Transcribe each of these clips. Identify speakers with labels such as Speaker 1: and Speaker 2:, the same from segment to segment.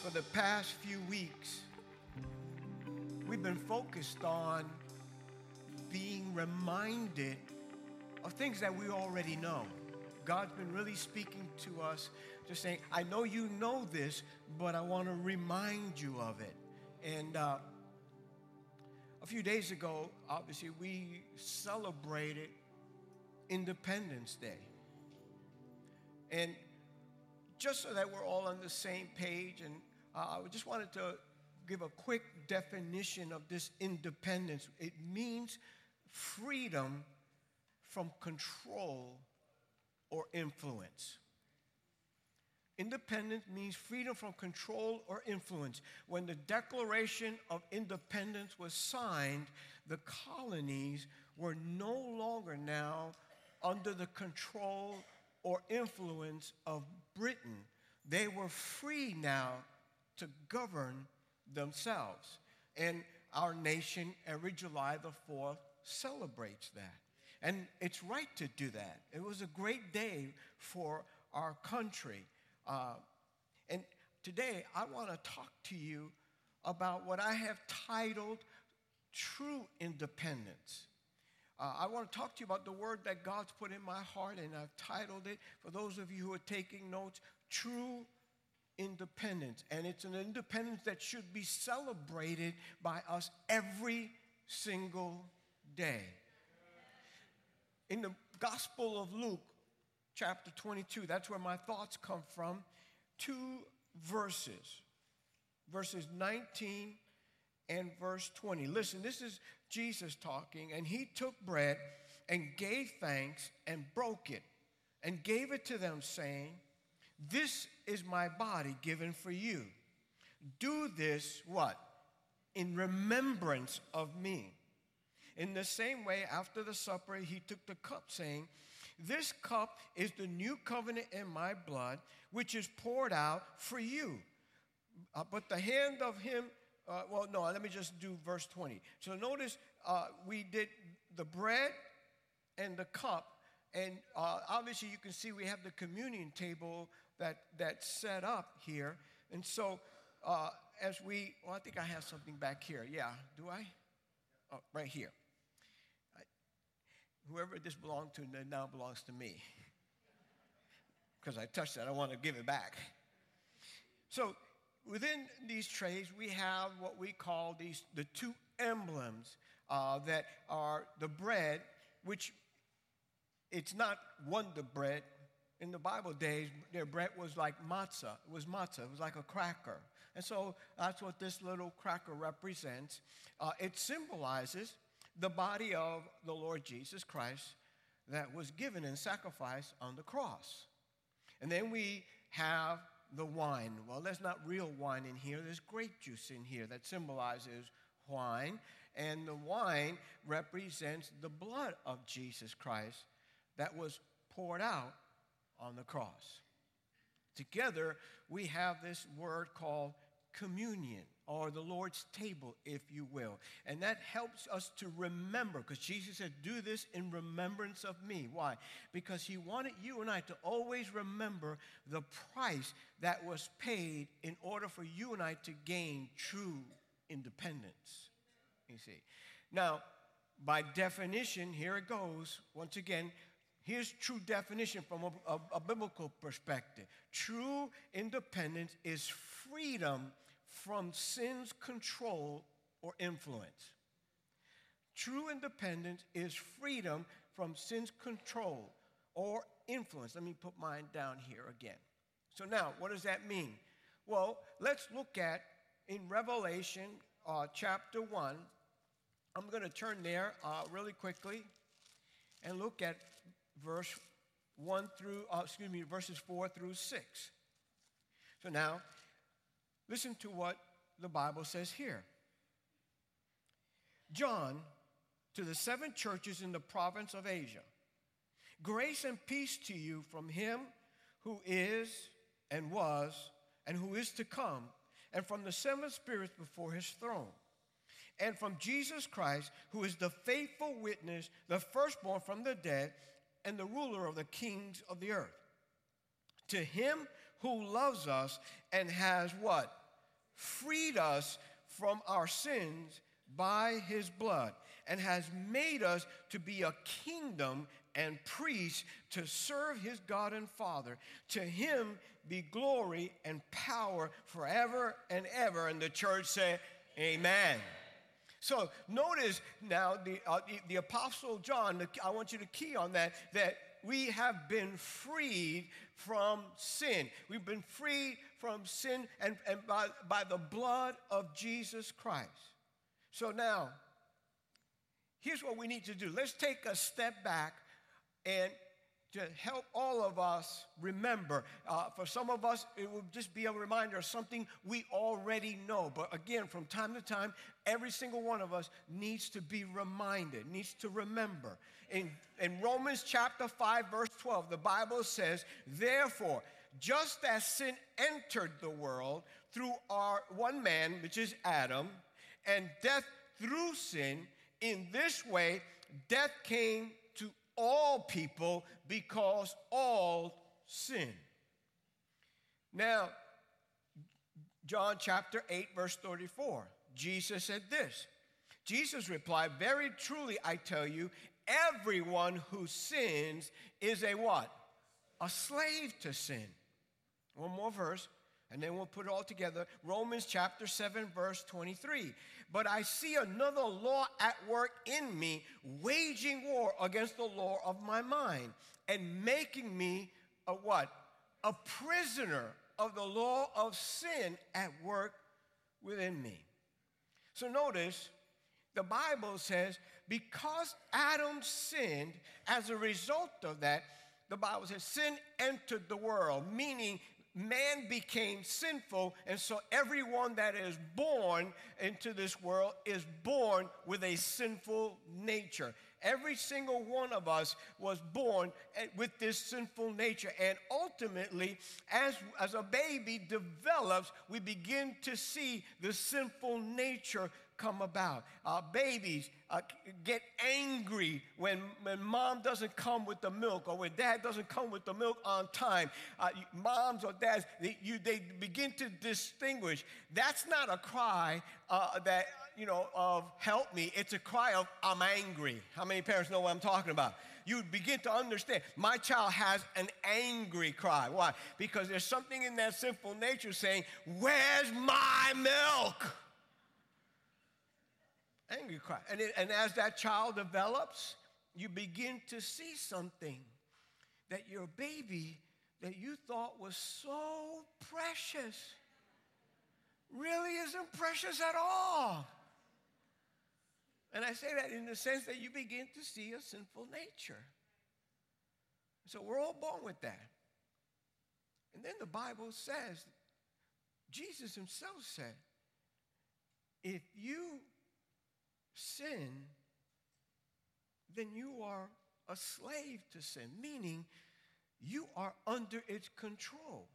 Speaker 1: for the past few weeks, we've been focused on being reminded of things that we already know. God's been really speaking to us, just saying, I know you know this, but I want to remind you of it. And uh, a few days ago, obviously, we celebrated Independence Day. And just so that we're all on the same page, and uh, I just wanted to give a quick definition of this independence. It means freedom from control or influence. Independence means freedom from control or influence. When the Declaration of Independence was signed, the colonies were no longer now under the control or influence of Britain. They were free now to govern themselves. And our nation, every July the 4th, celebrates that. And it's right to do that. It was a great day for our country. Uh, and today, I want to talk to you about what I have titled True Independence. Uh, I want to talk to you about the word that God's put in my heart, and I've titled it, for those of you who are taking notes, True Independence. And it's an independence that should be celebrated by us every single day. In the Gospel of Luke, chapter 22, that's where my thoughts come from, two verses, verses 19 and verse 20. Listen, this is Jesus talking, and he took bread and gave thanks and broke it and gave it to them, saying, This is my body given for you. Do this, what? In remembrance of me. In the same way, after the supper, he took the cup, saying, This cup is the new covenant in my blood, which is poured out for you. Uh, but the hand of him, uh, well, no, let me just do verse 20. So notice uh, we did the bread and the cup, and uh, obviously you can see we have the communion table that, that's set up here. And so uh, as we, well, I think I have something back here. Yeah, do I? Oh, right here whoever this belonged to now belongs to me. Because I touched that, I want to give it back. So within these trays, we have what we call these the two emblems uh, that are the bread, which it's not wonder bread. In the Bible days, their bread was like matzah. It was matzah. It was like a cracker. And so that's what this little cracker represents. Uh, it symbolizes the body of the Lord Jesus Christ that was given in sacrifice on the cross. And then we have the wine. Well, there's not real wine in here, there's grape juice in here that symbolizes wine. And the wine represents the blood of Jesus Christ that was poured out on the cross. Together, we have this word called communion or the Lord's table, if you will. And that helps us to remember, because Jesus said, Do this in remembrance of me. Why? Because he wanted you and I to always remember the price that was paid in order for you and I to gain true independence. You see. Now, by definition, here it goes. Once again, here's true definition from a, a, a biblical perspective. True independence is freedom from sin's control or influence. True independence is freedom from sin's control or influence. Let me put mine down here again. So, now, what does that mean? Well, let's look at in Revelation uh, chapter 1. I'm going to turn there uh, really quickly and look at verse 1 through, uh, excuse me, verses 4 through 6. So now, Listen to what the Bible says here. John, to the seven churches in the province of Asia, grace and peace to you from him who is and was and who is to come, and from the seven spirits before his throne, and from Jesus Christ, who is the faithful witness, the firstborn from the dead, and the ruler of the kings of the earth. To him who loves us and has what? freed us from our sins by his blood and has made us to be a kingdom and priests to serve his God and Father. To him be glory and power forever and ever. And the church say, Amen. So notice now the, uh, the, Apostle John, I want you to key on that, that we have been freed from sin. We've been freed from sin and, and by, by the blood of Jesus Christ. So now, here's what we need to do. Let's take a step back and to help all of us remember. Uh, for some of us, it will just be a reminder of something we already know. But again, from time to time, every single one of us needs to be reminded, needs to remember. In, in Romans chapter 5, verse 12, the Bible says, Therefore, just as sin entered the world through our one man, which is Adam, and death through sin, in this way, death came all people because all sin. Now, John chapter 8, verse 34, Jesus said this. Jesus replied, Very truly, I tell you, everyone who sins is a what? A slave to sin. One more verse, and then we'll put it all together. Romans chapter 7, verse 23. But I see another law at work in me, waging war against the law of my mind, and making me a what? A prisoner of the law of sin at work within me. So notice, the Bible says, because Adam sinned, as a result of that, the Bible says sin entered the world, meaning man became sinful, and so everyone that is born into this world is born with a sinful nature. Every single one of us was born eh, with this sinful nature. And ultimately, as, as a baby develops, we begin to see the sinful nature come about. Uh, babies uh, get angry when, when mom doesn't come with the milk or when dad doesn't come with the milk on time. Uh, moms or dads, they, you, they begin to distinguish. That's not a cry uh, that, you know, of help me. It's a cry of I'm angry. How many parents know what I'm talking about? you begin to understand my child has an angry cry. Why? Because there's something in that sinful nature saying, Where's my milk? Angry cry. And, it, and as that child develops, you begin to see something that your baby that you thought was so precious really isn't precious at all. And I say that in the sense that you begin to see a sinful nature. So we're all born with that. And then the Bible says, Jesus himself said, if you sin, then you are a slave to sin, meaning you are under its control.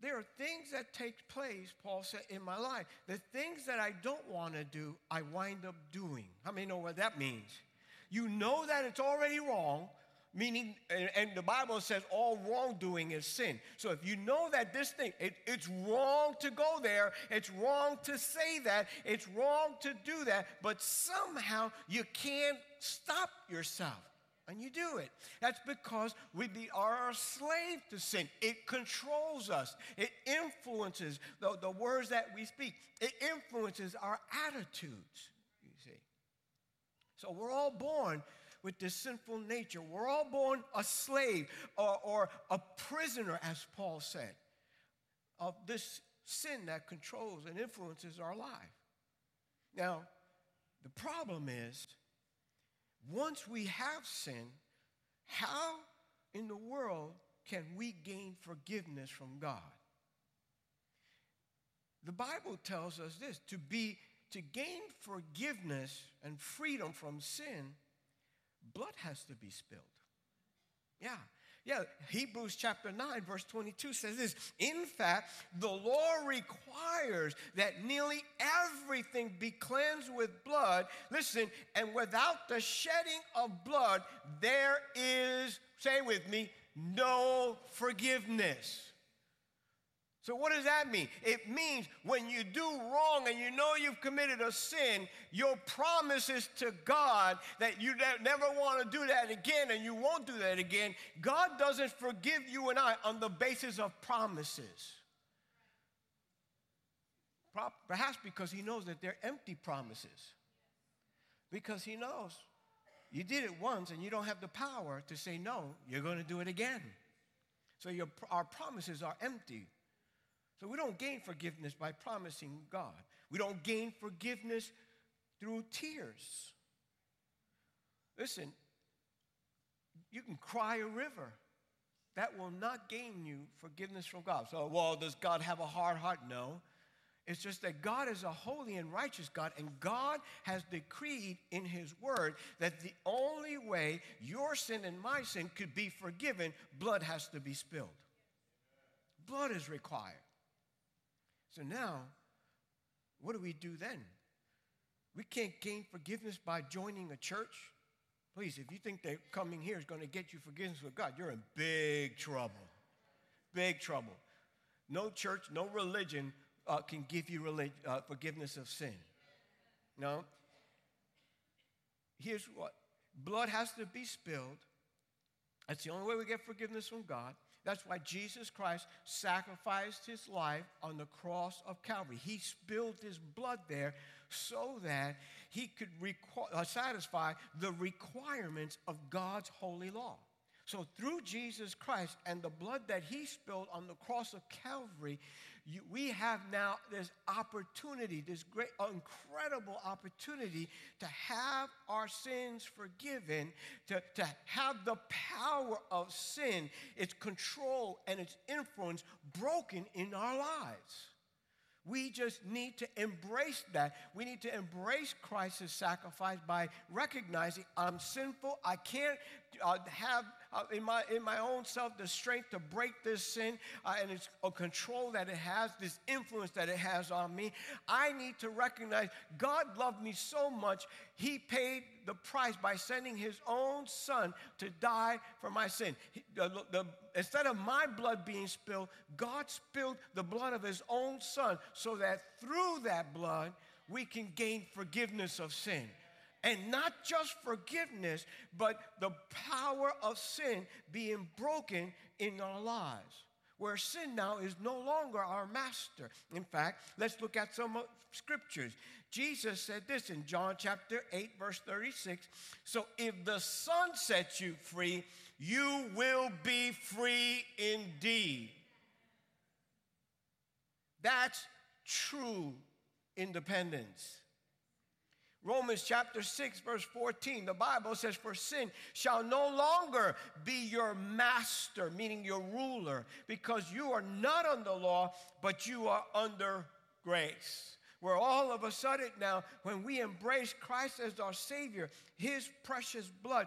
Speaker 1: There are things that take place, Paul said, in my life. The things that I don't want to do, I wind up doing. How many know what that means? You know that it's already wrong, meaning, and, the Bible says all wrongdoing is sin. So if you know that this thing, it, it's wrong to go there, it's wrong to say that, it's wrong to do that, but somehow you can't stop yourself. And you do it. That's because we be, are a slave to sin. It controls us. It influences the, the words that we speak. It influences our attitudes, you see. So we're all born with this sinful nature. We're all born a slave or, or a prisoner, as Paul said, of this sin that controls and influences our life. Now, the problem is, once we have sin, how in the world can we gain forgiveness from God? The Bible tells us this to be to gain forgiveness and freedom from sin blood has to be spilled. Yeah. Yeah, Hebrews chapter 9, verse 22 says this In fact, the law requires that nearly everything be cleansed with blood. Listen, and without the shedding of blood, there is, say with me, no forgiveness. So, what does that mean? It means when you do wrong and you know you've committed a sin, your promises to God that you never want to do that again and you won't do that again, God doesn't forgive you and I on the basis of promises. Perhaps because He knows that they're empty promises. Because He knows you did it once and you don't have the power to say no, you're going to do it again. So your, our promises are empty. So we don't gain forgiveness by promising God. We don't gain forgiveness through tears. Listen, you can cry a river. That will not gain you forgiveness from God. So, well, does God have a hard heart? No. It's just that God is a holy and righteous God, and God has decreed in His Word that the only way your sin and my sin could be forgiven, blood has to be spilled. Blood is required. So now, what do we do then? We can't gain forgiveness by joining a church. Please, if you think that coming here is going to get you forgiveness with God, you're in big trouble. Big trouble. No church, no religion uh, can give you relig- uh, forgiveness of sin. No. Here's what blood has to be spilled. That's the only way we get forgiveness from God. That's why Jesus Christ sacrificed his life on the cross of Calvary. He spilled his blood there so that he could requ- uh, satisfy the requirements of God's holy law. So, through Jesus Christ and the blood that he spilled on the cross of Calvary, you, we have now this opportunity, this great, incredible opportunity to have our sins forgiven, to, to have the power of sin, its control and its influence broken in our lives. We just need to embrace that. We need to embrace Christ's sacrifice by recognizing I'm sinful. I can't uh, have uh, in, my, in my own self the strength to break this sin uh, and its a control that it has, this influence that it has on me. I need to recognize God loved me so much, He paid the price by sending His own Son to die for my sin. He, the, the, instead of my blood being spilled, God spilled the blood of His own Son so that through that blood, we can gain forgiveness of sin. And not just forgiveness, but the power of sin being broken in our lives. Where sin now is no longer our master. In fact, let's look at some scriptures. Jesus said this in John chapter 8, verse 36. So if the Son sets you free, you will be free indeed. That's true independence. Romans chapter 6, verse 14, the Bible says, For sin shall no longer be your master, meaning your ruler, because you are not under law, but you are under grace. Where all of a sudden now, when we embrace Christ as our Savior, His precious blood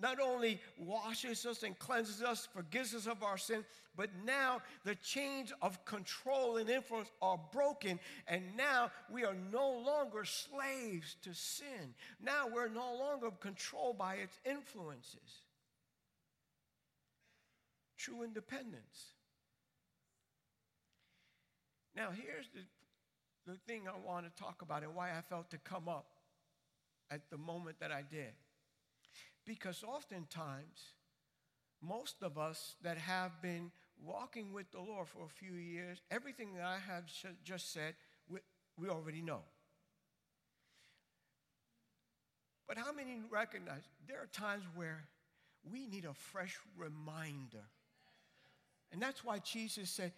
Speaker 1: not only washes us and cleanses us, forgives us of our sin, but now the chains of control and influence are broken, and now we are no longer slaves to sin. Now we're no longer controlled by its influences. True independence. Now, here's the, the thing I want to talk about and why I felt to come up at the moment that I did. Because oftentimes, most of us that have been walking with the Lord for a few years, everything that I have just said, we, we already know. But how many recognize there are times where we need a fresh reminder? And that's why Jesus said,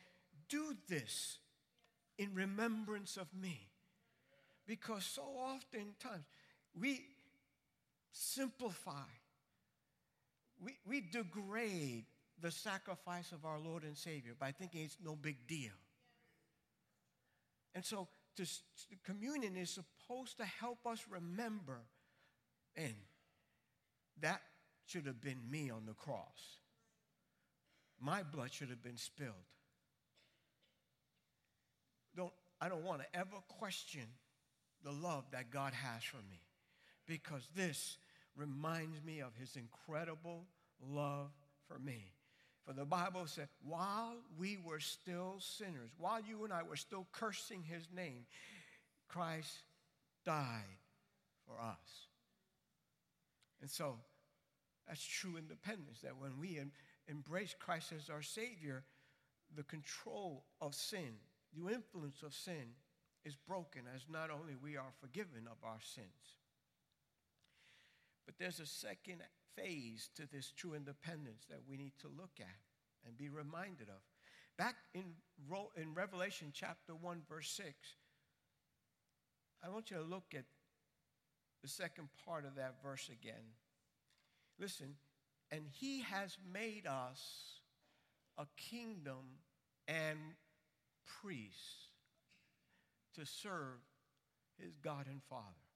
Speaker 1: Do this in remembrance of me. Because so oftentimes we simplify we, we degrade the sacrifice of our Lord and Savior by thinking it's no big deal. And so to, communion is supposed to help us remember, and that should have been me on the cross. My blood should have been spilled. Don't, I don't want to ever question the love that God has for me because this reminds me of his incredible love for me. For the Bible said, while we were still sinners, while you and I were still cursing his name, Christ died for us. And so that's true independence, that when we em- embrace Christ as our Savior, the control of sin, the influence of sin is broken as not only we are forgiven of our sins. But there's a second phase to this true independence that we need to look at and be reminded of. Back in, in Revelation chapter 1, verse 6, I want you to look at the second part of that verse again. Listen, and he has made us a kingdom and priests to serve his God and Father.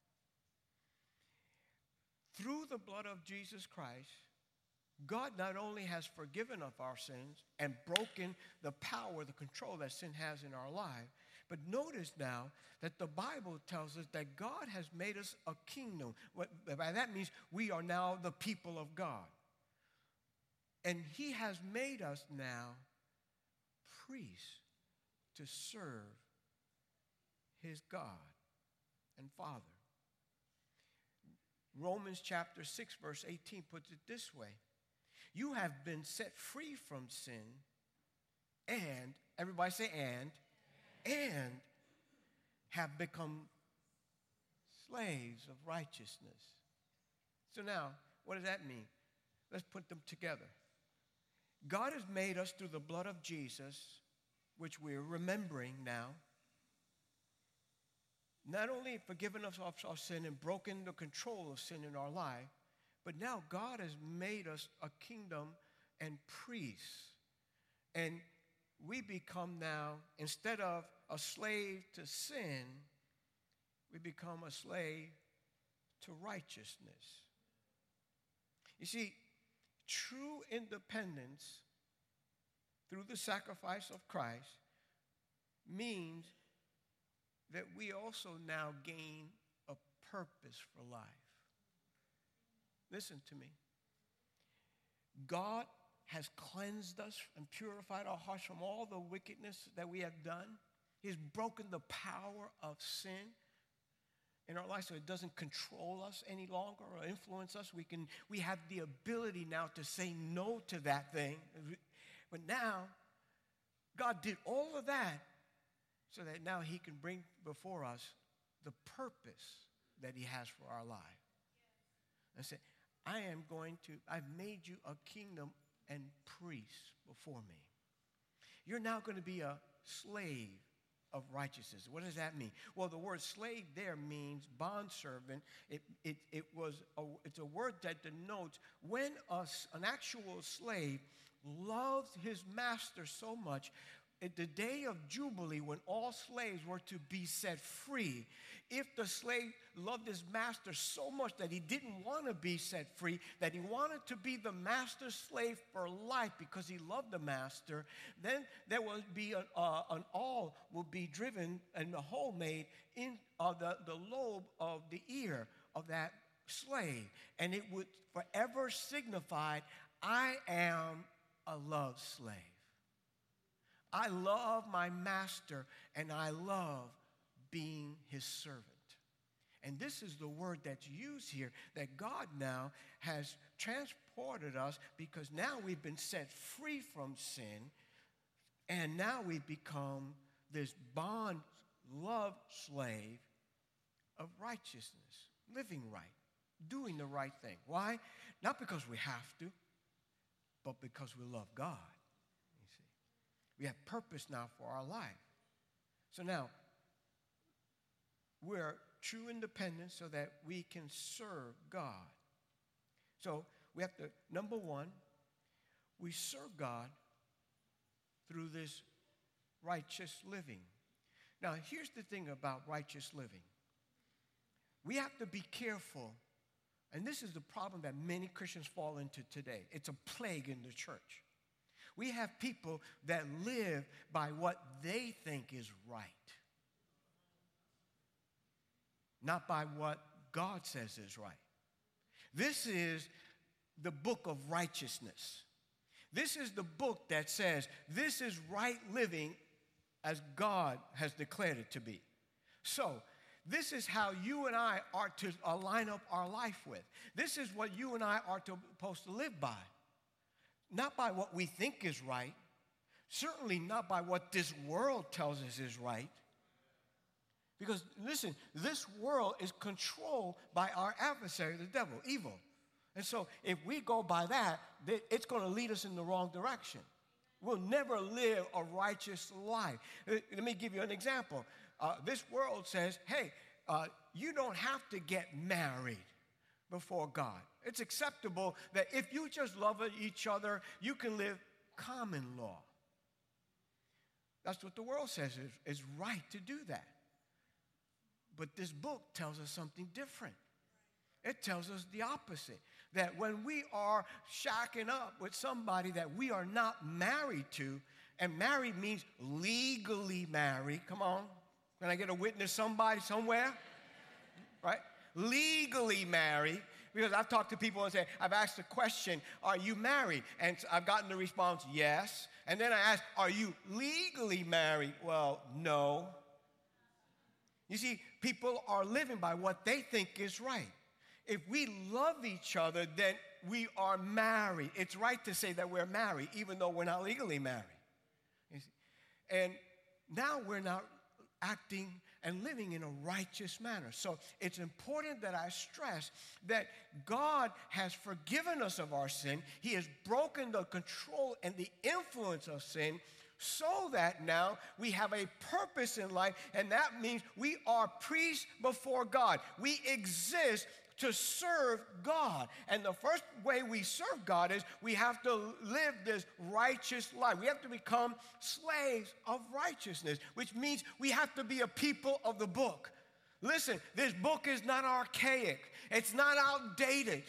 Speaker 1: Through the blood of Jesus Christ, God not only has forgiven of our sins and broken the power, the control that sin has in our life, but notice now that the Bible tells us that God has made us a kingdom. By that means we are now the people of God. And He has made us now priests to serve His God and Father. Romans chapter 6, verse 18 puts it this way You have been set free from sin, and, everybody say, and, and have become slaves of righteousness. So now, what does that mean? Let's put them together. God has made us through the blood of Jesus, which we're remembering now, not only forgiven us of our sin and broken the control of sin in our life, but now God has made us a kingdom and priests. And we become now, instead of a slave to sin, we become a slave to righteousness. You see, true independence through the sacrifice of Christ means that we also now gain a purpose for life. Listen to me. God has cleansed us and purified our hearts from all the wickedness that we have done. He's broken the power of sin in our life so it doesn't control us any longer or influence us. We, can, we have the ability now to say no to that thing. But now, God did all of that so that now He can bring before us the purpose that He has for our life. And say, I am going to, I've made you a kingdom and priest before me. You're now going to be a slave of righteousness. What does that mean? Well, the word slave there means bondservant. It, it, it was a, it's a word that denotes when a, an actual slave loved his master so much the day of Jubilee, when all slaves were to be set free, if the slave loved his master so much that he didn't want to be set free, that he wanted to be the master's slave for life because he loved the master, then there would be an, uh, an awl will be driven and the hole made in uh, the, the lobe of the ear of that slave. And it would forever signify, I am a love slave. I love my master and I love being his servant. And this is the word that's used here that God now has transported us because now we've been set free from sin and now we've become this bond love slave of righteousness, living right, doing the right thing. Why? Not because we have to, but because we love God. We have purpose now for our life. So now, we're true independence so that we can serve God. So we have to, number one, we serve God through this righteous living. Now, here's the thing about righteous living we have to be careful, and this is the problem that many Christians fall into today. It's a plague in the church. We have people that live by what they think is right, not by what God says is right. This is the book of righteousness. This is the book that says this is right living as God has declared it to be. So, this is how you and I are to align up our life with. This is what you and I are to, supposed to live by. Not by what we think is right, certainly not by what this world tells us is right. Because listen, this world is controlled by our adversary, the devil, evil. And so if we go by that, it's going to lead us in the wrong direction. We'll never live a righteous life. Let me give you an example. Uh, this world says, hey, uh, you don't have to get married before God. It's acceptable that if you just love each other, you can live common law. That's what the world says is, is right to do that. But this book tells us something different. It tells us the opposite that when we are shacking up with somebody that we are not married to, and married means legally married, come on, can I get a witness somebody somewhere? Right? Legally married. Because I've talked to people and said, I've asked the question, Are you married? And I've gotten the response, Yes. And then I ask, Are you legally married? Well, no. You see, people are living by what they think is right. If we love each other, then we are married. It's right to say that we're married, even though we're not legally married. And now we're not acting and living in a righteous manner. So it's important that I stress that God has forgiven us of our sin. He has broken the control and the influence of sin so that now we have a purpose in life, and that means we are priests before God. We exist to serve God. And the first way we serve God is we have to live this righteous life. We have to become slaves of righteousness, which means we have to be a people of the book. Listen, this book is not archaic, it's not outdated.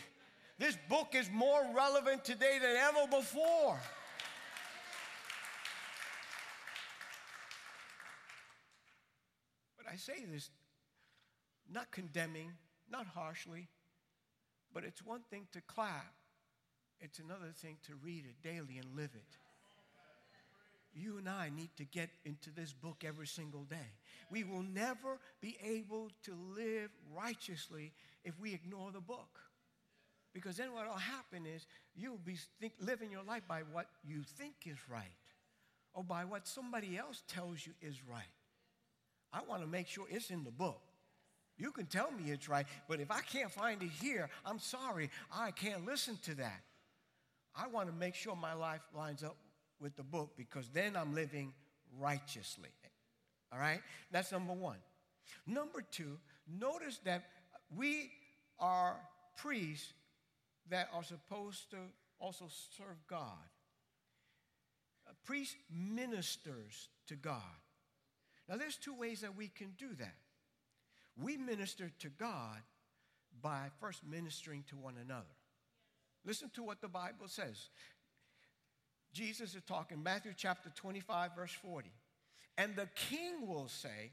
Speaker 1: This book is more relevant today than ever before. But I say this not condemning, not harshly, but it's one thing to clap, it's another thing to read it daily and live it. You and I need to get into this book every single day. We will never be able to live righteously if we ignore the book. Because then what will happen is you'll be think, living your life by what you think is right or by what somebody else tells you is right. I want to make sure it's in the book. You can tell me it's right, but if I can't find it here, I'm sorry, I can't listen to that. I want to make sure my life lines up with the book because then I'm living righteously. All right? That's number one. Number two, notice that we are priests that are supposed to also serve God. A priest ministers to God. Now, there's two ways that we can do that. We minister to God by first ministering to one another. Listen to what the Bible says. Jesus is talking, Matthew chapter 25, verse 40. And the king will say,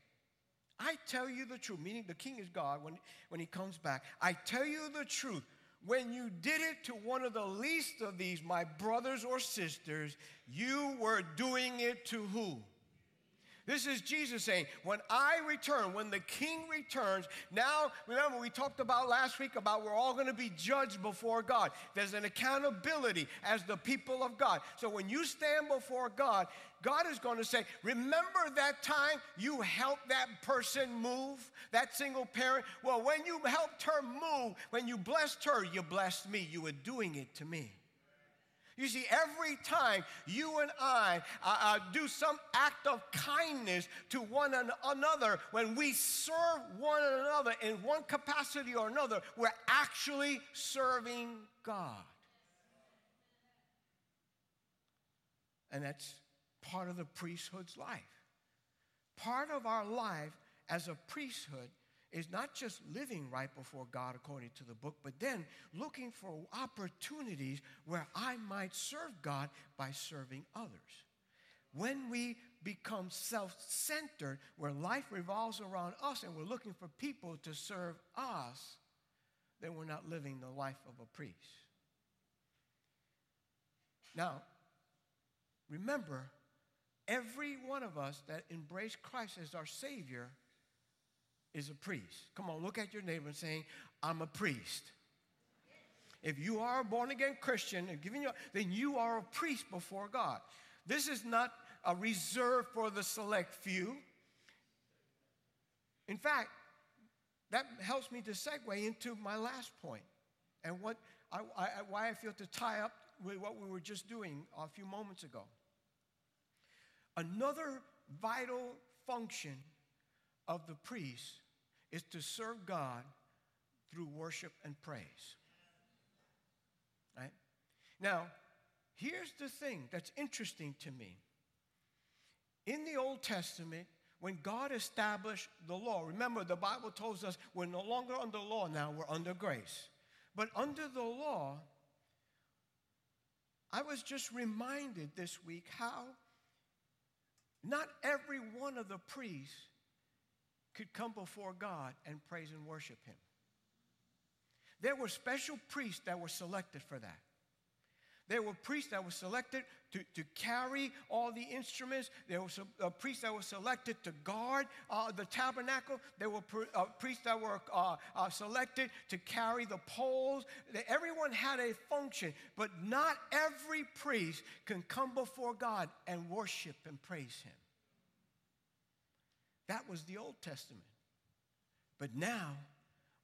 Speaker 1: I tell you the truth, meaning the king is God when, when he comes back. I tell you the truth. When you did it to one of the least of these, my brothers or sisters, you were doing it to who? This is Jesus saying, when I return, when the king returns, now remember we talked about last week about we're all going to be judged before God. There's an accountability as the people of God. So when you stand before God, God is going to say, Remember that time you helped that person move, that single parent? Well, when you helped her move, when you blessed her, you blessed me. You were doing it to me. You see, every time you and I uh, uh, do some act of kindness to one another, when we serve one another in one capacity or another, we're actually serving God. And that's part of the priesthood's life. Part of our life as a priesthood is not just living right before God according to the book, but then looking for opportunities where I might serve God by serving others. When we become self centered, where life revolves around us and we're looking for people to serve us, then we're not living the life of a priest. Now, remember, every one of us that embrace Christ as our Savior is a priest. Come on, look at your neighbor and saying, I'm a priest. If you are a born again Christian and giving you, then you are a priest before God. This is not a reserve for the select few. In fact, that helps me to segue into my last point and what I, I, why I feel to tie up with what we were just doing a few moments ago. Another vital function of the priest is to serve God through worship and praise. Right? Now, here's the thing that's interesting to me. In the Old Testament, when God established the law, remember the Bible tells us we're no longer under law now, we're under grace. But under the law, I was just reminded this week how not every one of the priests could come before God and praise and worship Him. There were special priests that were selected for that. There were priests that were selected to, to carry all the instruments. There were uh, priests that were selected to guard uh, the tabernacle. There were pr- uh, priests that were uh, uh, selected to carry the poles. Everyone had a function, but not every priest can come before God and worship and praise Him. That was the Old Testament. But now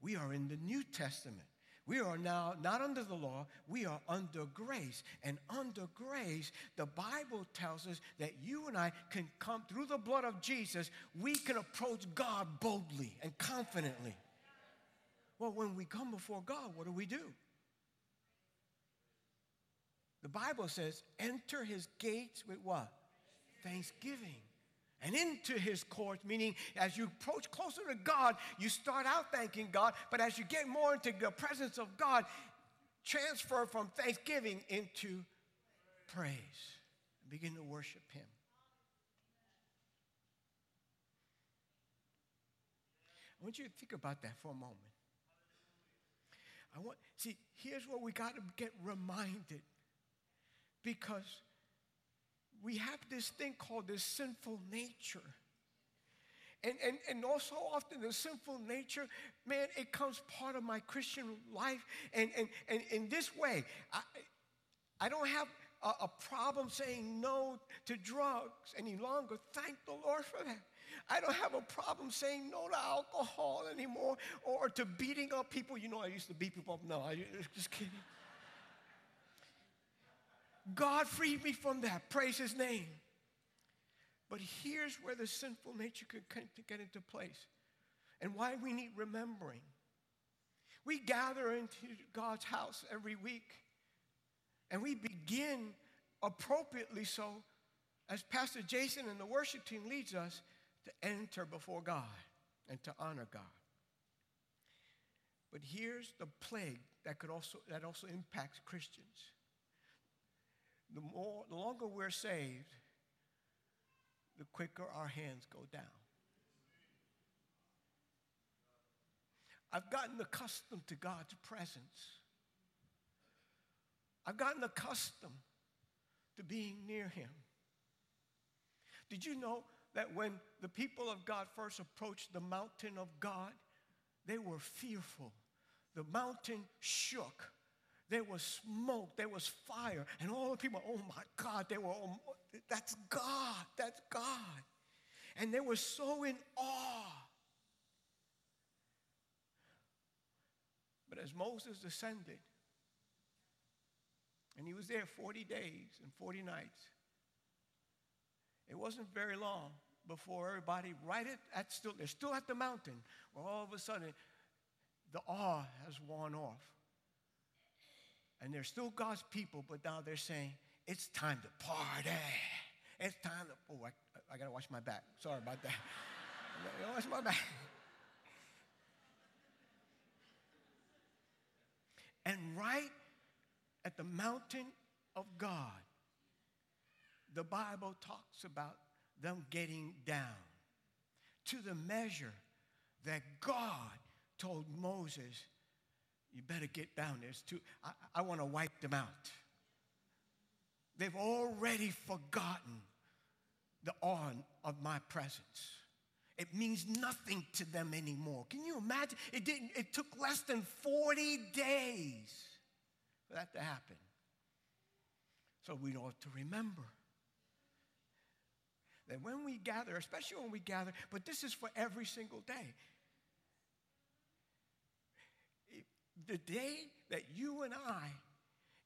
Speaker 1: we are in the New Testament. We are now not under the law, we are under grace. And under grace, the Bible tells us that you and I can come through the blood of Jesus, we can approach God boldly and confidently. Well, when we come before God, what do we do? The Bible says, enter his gates with what? Thanksgiving and into his courts, meaning as you approach closer to God, you start out thanking God, but as you get more into the presence of God, transfer from thanksgiving into praise. and Begin to worship him. I want you to think about that for a moment. I want see, here's what we got to get reminded. Because we have this thing called this sinful nature. And, and, and also often the sinful nature, man, it comes part of my Christian life. And, and, and in this way, I, I don't have a, a problem saying no to drugs any longer. Thank the Lord for that. I don't have a problem saying no to alcohol anymore or to beating up people. You know, I used to beat people up. No, I just kidding. God freed me from that. Praise his name. But here's where the sinful nature could get into place and why we need remembering. We gather into God's house every week and we begin appropriately so, as Pastor Jason and the worship team leads us, to enter before God and to honor God. But here's the plague that could also that also impacts Christians the, more, the longer we're saved, the quicker our hands go down. I've gotten accustomed to God's presence. I've gotten accustomed to being near Him. Did you know that when the people of God first approached the mountain of God, they were fearful? The mountain shook. There was smoke, there was fire, and all the people, oh my God, they were, oh, that's God, that's God. And they were so in awe. But as Moses descended, and he was there 40 days and 40 nights, it wasn't very long before everybody, right at, at still, they're still at the mountain, where all of a sudden the awe has worn off and they're still God's people, but now they're saying, it's time to party. It's time to, oh, I, I gotta watch my back. Sorry about that. I gotta watch my back. And right at the mountain of God, the Bible talks about them getting down to the measure that God told Moses you better get down. There's too, I, I want to wipe them out. they've already forgotten the awe of my presence. It means nothing to them anymore. Can you imagine? It, didn't, it took less than 40 days for that to happen. So we ought to remember that when we gather, especially when we gather, but this is for every single day. The day that you and I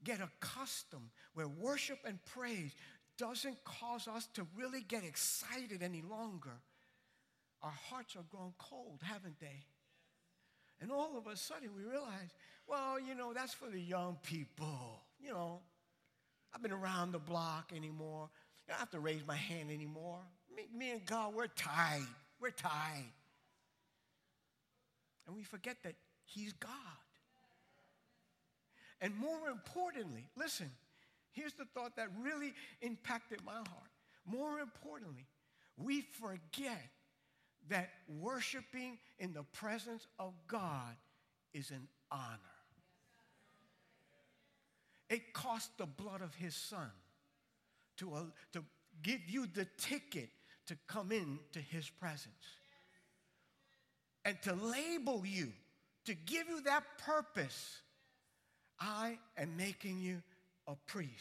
Speaker 1: get accustomed where worship and praise doesn't cause us to really get excited any longer our hearts are grown cold, haven't they? And all of a sudden we realize, well, you know, that's for the young people. You know, I've been around the block anymore. I don't have to raise my hand anymore. Me, me and God, we're tied. We're tied. And we forget that He's God. And more importantly, listen, here's the thought that really impacted my heart. More importantly, we forget that worshiping in the presence of God is an honor. It cost the blood of his son to, uh, to give you the ticket to come into his presence and to label you, to give you that purpose. I am making you a priest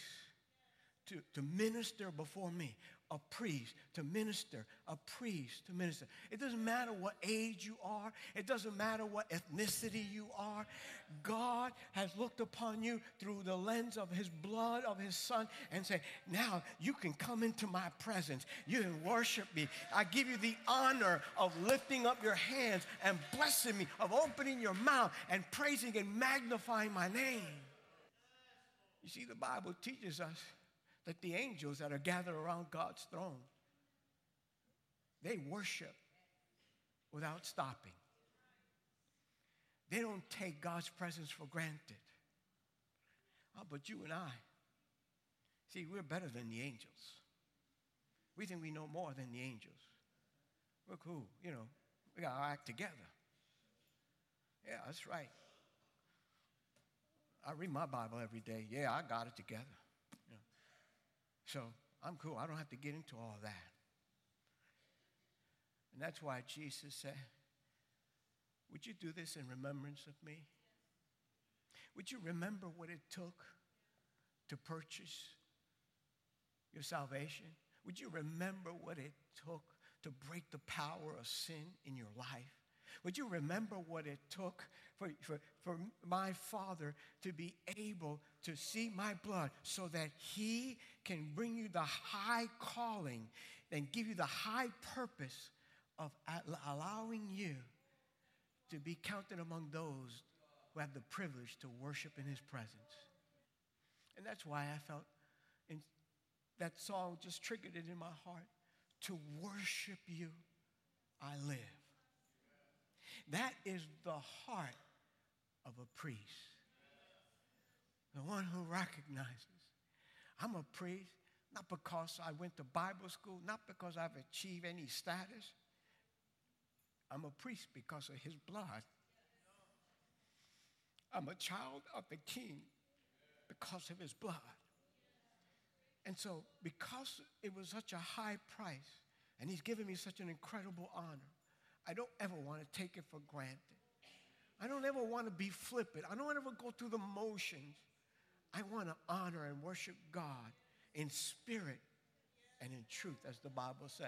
Speaker 1: to, to minister before me a priest to minister, a priest to minister. It doesn't matter what age you are, it doesn't matter what ethnicity you are. God has looked upon you through the lens of his blood, of his son, and say, Now you can come into my presence. You can worship me. I give you the honor of lifting up your hands and blessing me, of opening your mouth and praising and magnifying my name. You see, the Bible teaches us that the angels that are gathered around God's throne, they worship without stopping. They don't take God's presence for granted. Oh, but you and I, see, we're better than the angels. We think we know more than the angels. We're cool, you know, we got our act together. Yeah, that's right. I read my Bible every day. Yeah, I got it together. So I'm cool. I don't have to get into all that. And that's why Jesus said, Would you do this in remembrance of me? Would you remember what it took to purchase your salvation? Would you remember what it took to break the power of sin in your life? Would you remember what it took for, for, for my Father to be able to see my blood so that He can bring you the high calling and give you the high purpose of allowing you to be counted among those who have the privilege to worship in His presence? And that's why I felt in, that song just triggered it in my heart. To worship you, I live. That is the heart of a priest. The one who recognizes I'm a priest not because I went to Bible school, not because I've achieved any status. I'm a priest because of his blood. I'm a child of the king because of his blood. And so, because it was such a high price, and he's given me such an incredible honor, I don't ever want to take it for granted. I don't ever want to be flippant. I don't ever go through the motions. I want to honor and worship God in spirit and in truth, as the Bible says.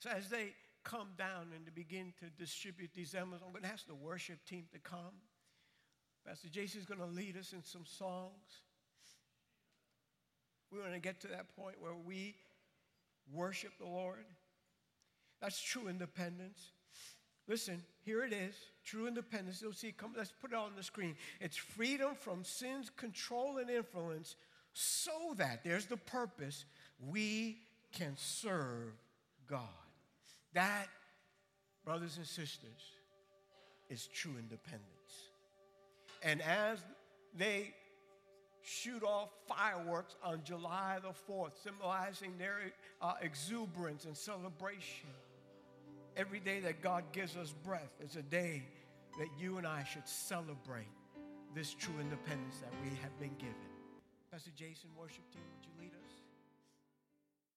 Speaker 1: So, as they come down and to begin to distribute these emblems, I'm going to ask the worship team to come. Pastor Jason is going to lead us in some songs. We want to get to that point where we worship the Lord. That's true independence. Listen, here it is true independence. You'll see, come, let's put it on the screen. It's freedom from sin's control and influence so that, there's the purpose, we can serve God. That, brothers and sisters, is true independence. And as they shoot off fireworks on July the 4th, symbolizing their uh, exuberance and celebration, Every day that God gives us breath is a day that you and I should celebrate this true independence that we have been given. Pastor Jason, worship team, would you